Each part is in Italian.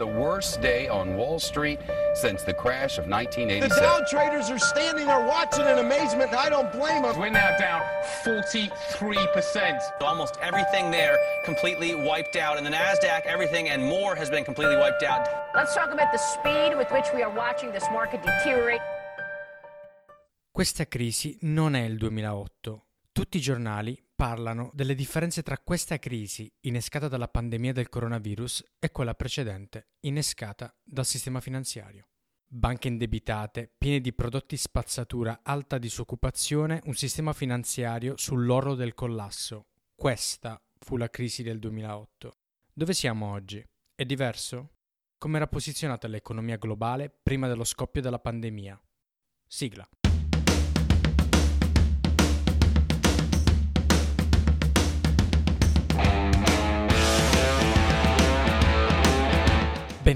The worst day on Wall Street since the crash of 1987. The Dow traders are standing there watching in amazement. I don't blame them. We're now down 43%. Almost everything there completely wiped out. And the NASDAQ, everything and more has been completely wiped out. Let's talk about the speed with which we are watching this market deteriorate. Questa crisi non è il 2008. Tutti i giornali parlano delle differenze tra questa crisi innescata dalla pandemia del coronavirus e quella precedente innescata dal sistema finanziario. Banche indebitate, piene di prodotti spazzatura, alta disoccupazione, un sistema finanziario sull'orlo del collasso. Questa fu la crisi del 2008. Dove siamo oggi? È diverso? Come era posizionata l'economia globale prima dello scoppio della pandemia? Sigla.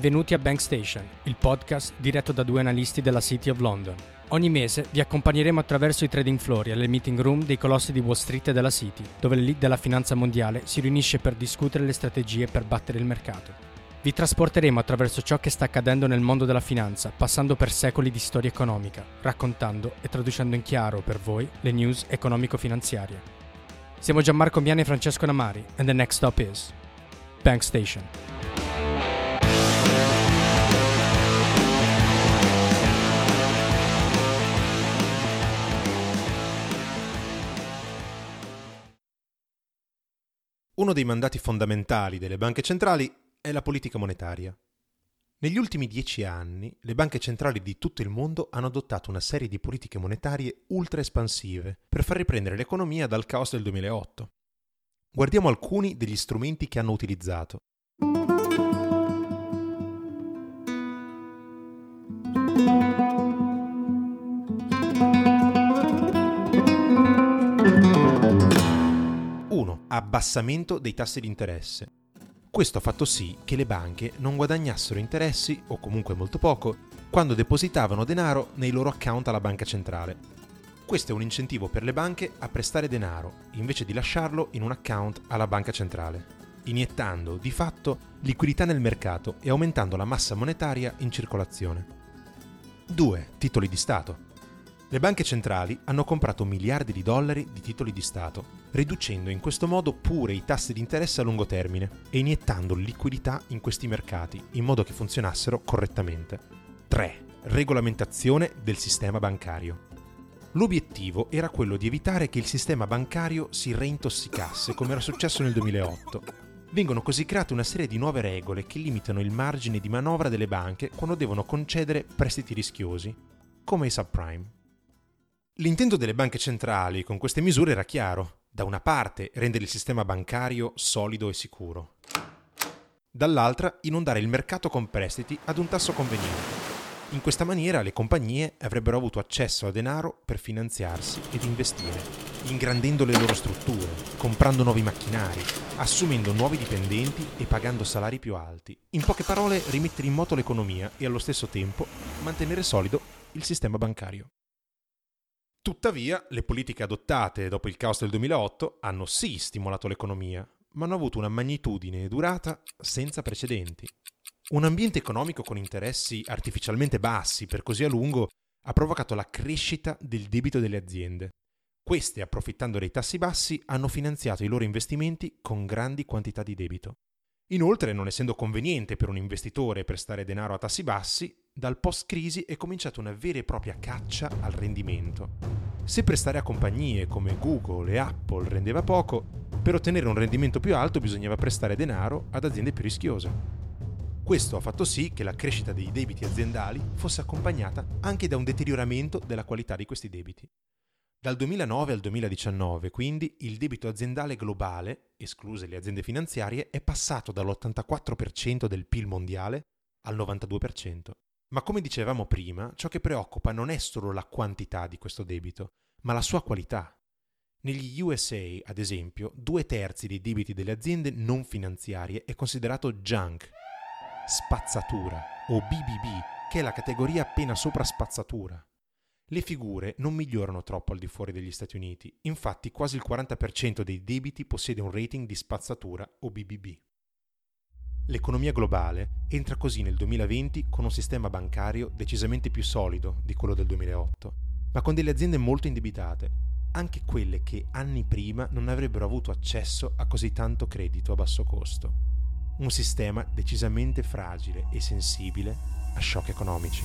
Benvenuti a Bank Station, il podcast diretto da due analisti della City of London. Ogni mese vi accompagneremo attraverso i trading floor e le meeting room dei colossi di Wall Street e della City, dove l'elite della finanza mondiale si riunisce per discutere le strategie per battere il mercato. Vi trasporteremo attraverso ciò che sta accadendo nel mondo della finanza, passando per secoli di storia economica, raccontando e traducendo in chiaro per voi le news economico-finanziarie. Siamo Gianmarco Miani e Francesco Namari, and the next stop is Bank Station. Uno dei mandati fondamentali delle banche centrali è la politica monetaria. Negli ultimi dieci anni le banche centrali di tutto il mondo hanno adottato una serie di politiche monetarie ultra espansive per far riprendere l'economia dal caos del 2008. Guardiamo alcuni degli strumenti che hanno utilizzato. Abbassamento dei tassi di interesse. Questo ha fatto sì che le banche non guadagnassero interessi, o comunque molto poco, quando depositavano denaro nei loro account alla banca centrale. Questo è un incentivo per le banche a prestare denaro, invece di lasciarlo in un account alla banca centrale, iniettando di fatto liquidità nel mercato e aumentando la massa monetaria in circolazione. 2. Titoli di Stato. Le banche centrali hanno comprato miliardi di dollari di titoli di Stato, riducendo in questo modo pure i tassi di interesse a lungo termine e iniettando liquidità in questi mercati in modo che funzionassero correttamente. 3. Regolamentazione del sistema bancario. L'obiettivo era quello di evitare che il sistema bancario si reintossicasse come era successo nel 2008. Vengono così create una serie di nuove regole che limitano il margine di manovra delle banche quando devono concedere prestiti rischiosi, come i subprime. L'intento delle banche centrali con queste misure era chiaro. Da una parte rendere il sistema bancario solido e sicuro. Dall'altra inondare il mercato con prestiti ad un tasso conveniente. In questa maniera le compagnie avrebbero avuto accesso a denaro per finanziarsi ed investire, ingrandendo le loro strutture, comprando nuovi macchinari, assumendo nuovi dipendenti e pagando salari più alti. In poche parole, rimettere in moto l'economia e allo stesso tempo mantenere solido il sistema bancario. Tuttavia, le politiche adottate dopo il caos del 2008 hanno sì stimolato l'economia, ma hanno avuto una magnitudine e durata senza precedenti. Un ambiente economico con interessi artificialmente bassi per così a lungo ha provocato la crescita del debito delle aziende. Queste, approfittando dei tassi bassi, hanno finanziato i loro investimenti con grandi quantità di debito. Inoltre, non essendo conveniente per un investitore prestare denaro a tassi bassi, dal post-crisi è cominciata una vera e propria caccia al rendimento. Se prestare a compagnie come Google e Apple rendeva poco, per ottenere un rendimento più alto bisognava prestare denaro ad aziende più rischiose. Questo ha fatto sì che la crescita dei debiti aziendali fosse accompagnata anche da un deterioramento della qualità di questi debiti. Dal 2009 al 2019, quindi, il debito aziendale globale, escluse le aziende finanziarie, è passato dall'84% del PIL mondiale al 92%. Ma come dicevamo prima, ciò che preoccupa non è solo la quantità di questo debito, ma la sua qualità. Negli USA, ad esempio, due terzi dei debiti delle aziende non finanziarie è considerato junk, spazzatura o BBB, che è la categoria appena sopra spazzatura. Le figure non migliorano troppo al di fuori degli Stati Uniti, infatti quasi il 40% dei debiti possiede un rating di spazzatura o BBB. L'economia globale entra così nel 2020 con un sistema bancario decisamente più solido di quello del 2008, ma con delle aziende molto indebitate, anche quelle che anni prima non avrebbero avuto accesso a così tanto credito a basso costo. Un sistema decisamente fragile e sensibile a shock economici.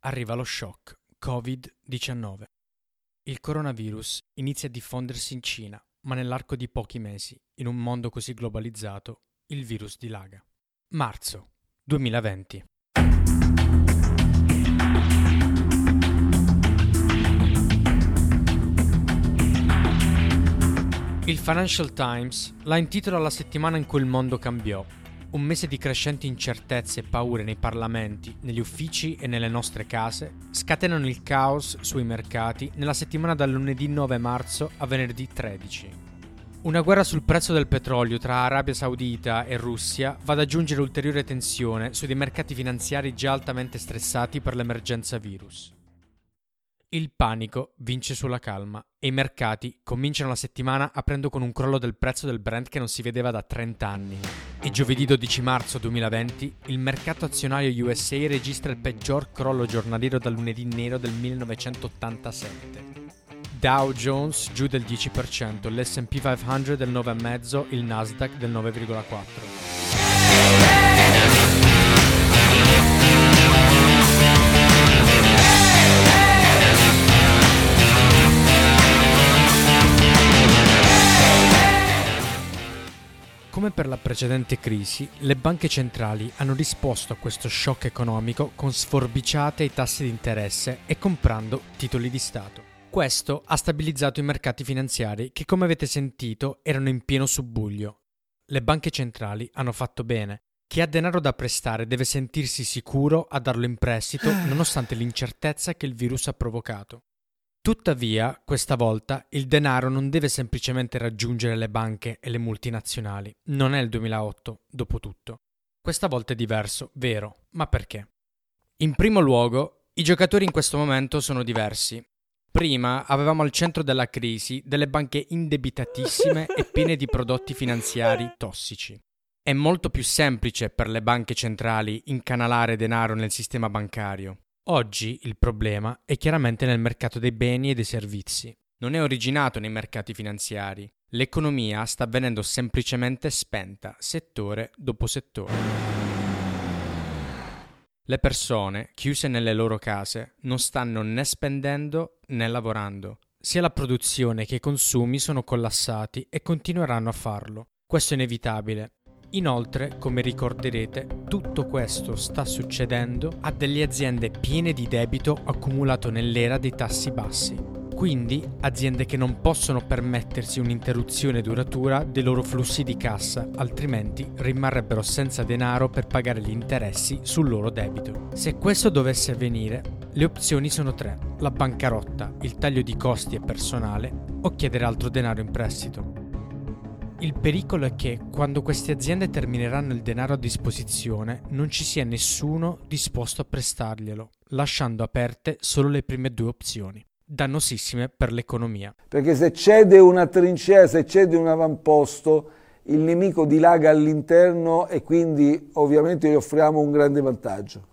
Arriva lo shock Covid-19. Il coronavirus inizia a diffondersi in Cina, ma nell'arco di pochi mesi, in un mondo così globalizzato, il virus dilaga. Marzo 2020. Il Financial Times la intitola la settimana in cui il mondo cambiò un mese di crescenti incertezze e paure nei parlamenti, negli uffici e nelle nostre case scatenano il caos sui mercati nella settimana dal lunedì 9 marzo a venerdì 13. Una guerra sul prezzo del petrolio tra Arabia Saudita e Russia va ad aggiungere ulteriore tensione sui dei mercati finanziari già altamente stressati per l'emergenza virus. Il panico vince sulla calma e i mercati cominciano la settimana aprendo con un crollo del prezzo del Brent che non si vedeva da 30 anni. E giovedì 12 marzo 2020 il mercato azionario USA registra il peggior crollo giornaliero dal lunedì nero del 1987. Dow Jones giù del 10%, l'SP 500 del 9,5%, il Nasdaq del 9,4%. Come per la precedente crisi, le banche centrali hanno risposto a questo shock economico con sforbiciate ai tassi di interesse e comprando titoli di Stato. Questo ha stabilizzato i mercati finanziari che, come avete sentito, erano in pieno subbuglio. Le banche centrali hanno fatto bene. Chi ha denaro da prestare deve sentirsi sicuro a darlo in prestito nonostante l'incertezza che il virus ha provocato. Tuttavia, questa volta, il denaro non deve semplicemente raggiungere le banche e le multinazionali. Non è il 2008, dopo tutto. Questa volta è diverso, vero, ma perché? In primo luogo, i giocatori in questo momento sono diversi. Prima avevamo al centro della crisi delle banche indebitatissime e piene di prodotti finanziari tossici. È molto più semplice per le banche centrali incanalare denaro nel sistema bancario. Oggi il problema è chiaramente nel mercato dei beni e dei servizi. Non è originato nei mercati finanziari. L'economia sta venendo semplicemente spenta, settore dopo settore. Le persone, chiuse nelle loro case, non stanno né spendendo né lavorando. Sia la produzione che i consumi sono collassati e continueranno a farlo. Questo è inevitabile, Inoltre, come ricorderete, tutto questo sta succedendo a delle aziende piene di debito accumulato nell'era dei tassi bassi. Quindi aziende che non possono permettersi un'interruzione duratura dei loro flussi di cassa, altrimenti rimarrebbero senza denaro per pagare gli interessi sul loro debito. Se questo dovesse avvenire, le opzioni sono tre, la bancarotta, il taglio di costi e personale o chiedere altro denaro in prestito. Il pericolo è che quando queste aziende termineranno il denaro a disposizione non ci sia nessuno disposto a prestarglielo, lasciando aperte solo le prime due opzioni, dannosissime per l'economia. Perché se cede una trincea, se cede un avamposto, il nemico dilaga all'interno e quindi ovviamente gli offriamo un grande vantaggio.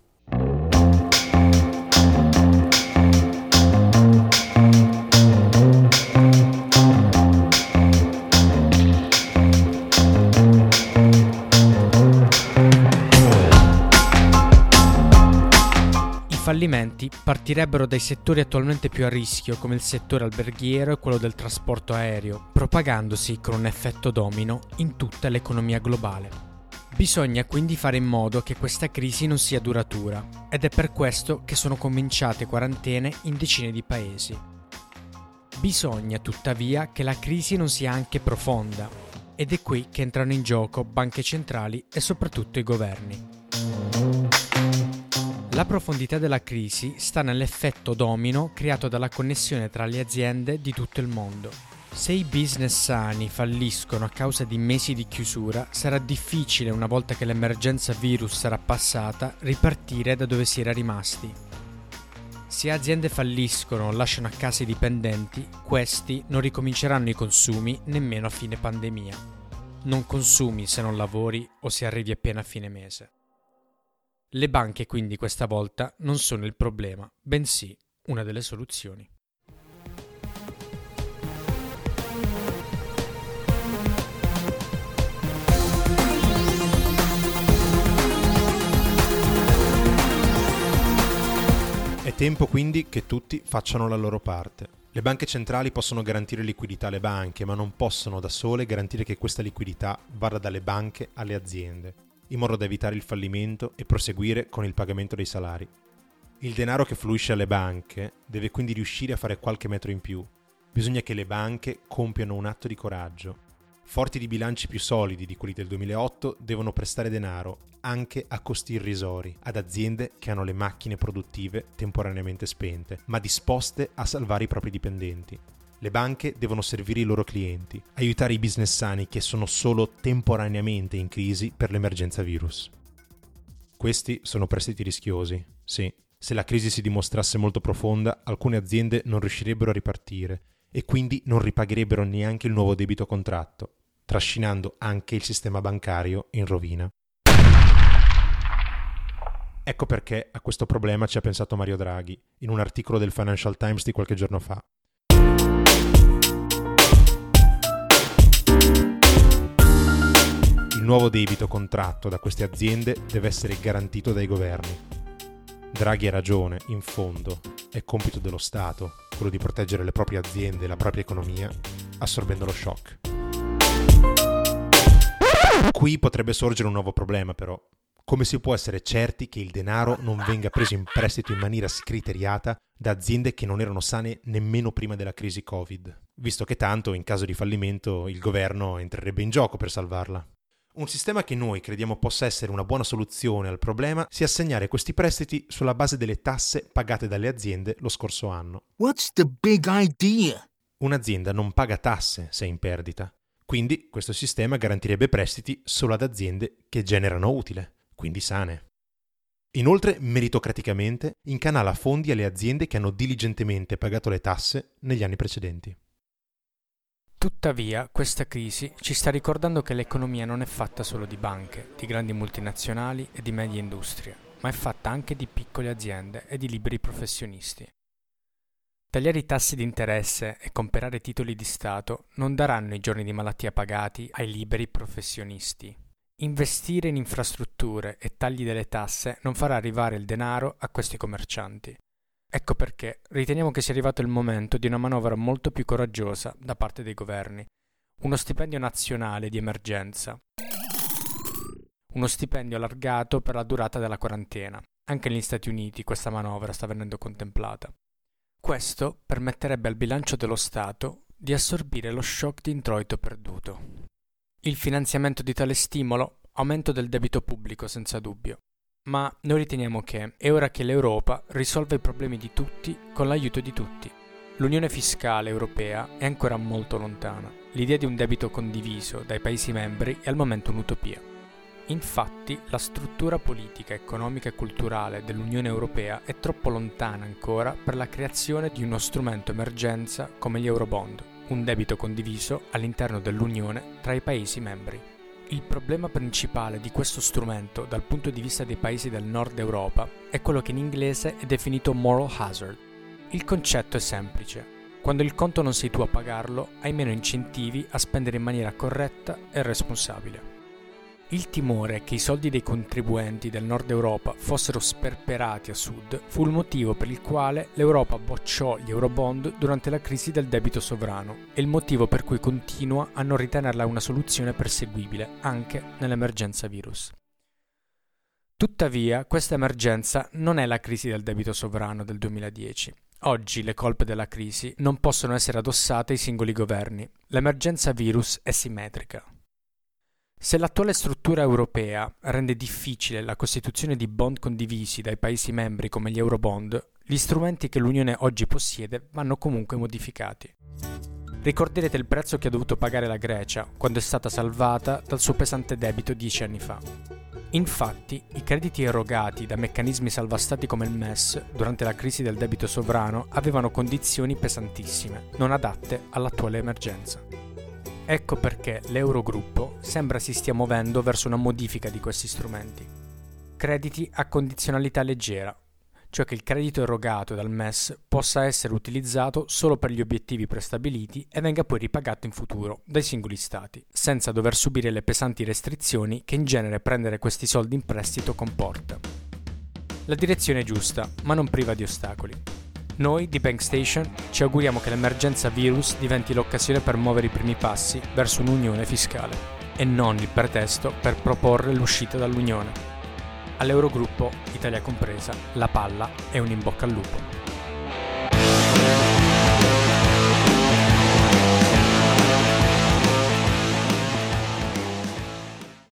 Fallimenti partirebbero dai settori attualmente più a rischio come il settore alberghiero e quello del trasporto aereo, propagandosi con un effetto domino in tutta l'economia globale. Bisogna quindi fare in modo che questa crisi non sia duratura ed è per questo che sono cominciate quarantene in decine di paesi. Bisogna tuttavia che la crisi non sia anche profonda ed è qui che entrano in gioco banche centrali e soprattutto i governi. La profondità della crisi sta nell'effetto domino creato dalla connessione tra le aziende di tutto il mondo. Se i business sani falliscono a causa di mesi di chiusura, sarà difficile, una volta che l'emergenza virus sarà passata, ripartire da dove si era rimasti. Se aziende falliscono o lasciano a casa i dipendenti, questi non ricominceranno i consumi nemmeno a fine pandemia. non consumi se non lavori o se arrivi appena a fine mese. Le banche quindi questa volta non sono il problema, bensì una delle soluzioni. È tempo quindi che tutti facciano la loro parte. Le banche centrali possono garantire liquidità alle banche, ma non possono da sole garantire che questa liquidità vada dalle banche alle aziende, in modo da evitare il fallimento e proseguire con il pagamento dei salari. Il denaro che fluisce alle banche deve quindi riuscire a fare qualche metro in più. Bisogna che le banche compiano un atto di coraggio. Forti di bilanci più solidi di quelli del 2008, devono prestare denaro, anche a costi irrisori, ad aziende che hanno le macchine produttive temporaneamente spente, ma disposte a salvare i propri dipendenti. Le banche devono servire i loro clienti, aiutare i business sani che sono solo temporaneamente in crisi per l'emergenza virus. Questi sono prestiti rischiosi, sì. Se la crisi si dimostrasse molto profonda, alcune aziende non riuscirebbero a ripartire e quindi non ripagherebbero neanche il nuovo debito contratto, trascinando anche il sistema bancario in rovina. Ecco perché a questo problema ci ha pensato Mario Draghi in un articolo del Financial Times di qualche giorno fa. Il nuovo debito contratto da queste aziende deve essere garantito dai governi. Draghi ha ragione, in fondo, è compito dello Stato quello di proteggere le proprie aziende e la propria economia, assorbendo lo shock. Qui potrebbe sorgere un nuovo problema, però. Come si può essere certi che il denaro non venga preso in prestito in maniera scriteriata da aziende che non erano sane nemmeno prima della crisi Covid, visto che tanto in caso di fallimento il governo entrerebbe in gioco per salvarla? Un sistema che noi crediamo possa essere una buona soluzione al problema sia assegnare questi prestiti sulla base delle tasse pagate dalle aziende lo scorso anno. What's the big idea? Un'azienda non paga tasse se è in perdita. Quindi questo sistema garantirebbe prestiti solo ad aziende che generano utile, quindi sane. Inoltre, meritocraticamente, incanala fondi alle aziende che hanno diligentemente pagato le tasse negli anni precedenti. Tuttavia, questa crisi ci sta ricordando che l'economia non è fatta solo di banche, di grandi multinazionali e di medie industrie, ma è fatta anche di piccole aziende e di liberi professionisti. Tagliare i tassi di interesse e comprare titoli di Stato non daranno i giorni di malattia pagati ai liberi professionisti. Investire in infrastrutture e tagli delle tasse non farà arrivare il denaro a questi commercianti. Ecco perché riteniamo che sia arrivato il momento di una manovra molto più coraggiosa da parte dei governi. Uno stipendio nazionale di emergenza. Uno stipendio allargato per la durata della quarantena. Anche negli Stati Uniti questa manovra sta venendo contemplata. Questo permetterebbe al bilancio dello Stato di assorbire lo shock di introito perduto. Il finanziamento di tale stimolo, aumento del debito pubblico senza dubbio. Ma noi riteniamo che è ora che l'Europa risolva i problemi di tutti con l'aiuto di tutti. L'unione fiscale europea è ancora molto lontana. L'idea di un debito condiviso dai Paesi membri è al momento un'utopia. Infatti, la struttura politica, economica e culturale dell'Unione Europea è troppo lontana ancora per la creazione di uno strumento emergenza come gli Eurobond, un debito condiviso all'interno dell'Unione tra i Paesi membri. Il problema principale di questo strumento dal punto di vista dei paesi del nord Europa è quello che in inglese è definito moral hazard. Il concetto è semplice. Quando il conto non sei tu a pagarlo, hai meno incentivi a spendere in maniera corretta e responsabile. Il timore che i soldi dei contribuenti del nord Europa fossero sperperati a sud fu il motivo per il quale l'Europa bocciò gli Eurobond durante la crisi del debito sovrano e il motivo per cui continua a non ritenerla una soluzione perseguibile anche nell'emergenza virus. Tuttavia, questa emergenza non è la crisi del debito sovrano del 2010. Oggi le colpe della crisi non possono essere addossate ai singoli governi. L'emergenza virus è simmetrica. Se l'attuale struttura europea rende difficile la costituzione di bond condivisi dai Paesi membri come gli Eurobond, gli strumenti che l'Unione oggi possiede vanno comunque modificati. Ricorderete il prezzo che ha dovuto pagare la Grecia quando è stata salvata dal suo pesante debito dieci anni fa. Infatti, i crediti erogati da meccanismi salvastati come il MES durante la crisi del debito sovrano avevano condizioni pesantissime, non adatte all'attuale emergenza. Ecco perché l'Eurogruppo sembra si stia muovendo verso una modifica di questi strumenti. Crediti a condizionalità leggera, cioè che il credito erogato dal MES possa essere utilizzato solo per gli obiettivi prestabiliti e venga poi ripagato in futuro dai singoli stati, senza dover subire le pesanti restrizioni che in genere prendere questi soldi in prestito comporta. La direzione è giusta, ma non priva di ostacoli. Noi di BankStation ci auguriamo che l'emergenza virus diventi l'occasione per muovere i primi passi verso un'unione fiscale e non il pretesto per proporre l'uscita dall'unione. All'Eurogruppo, Italia compresa, la palla è un in bocca al lupo.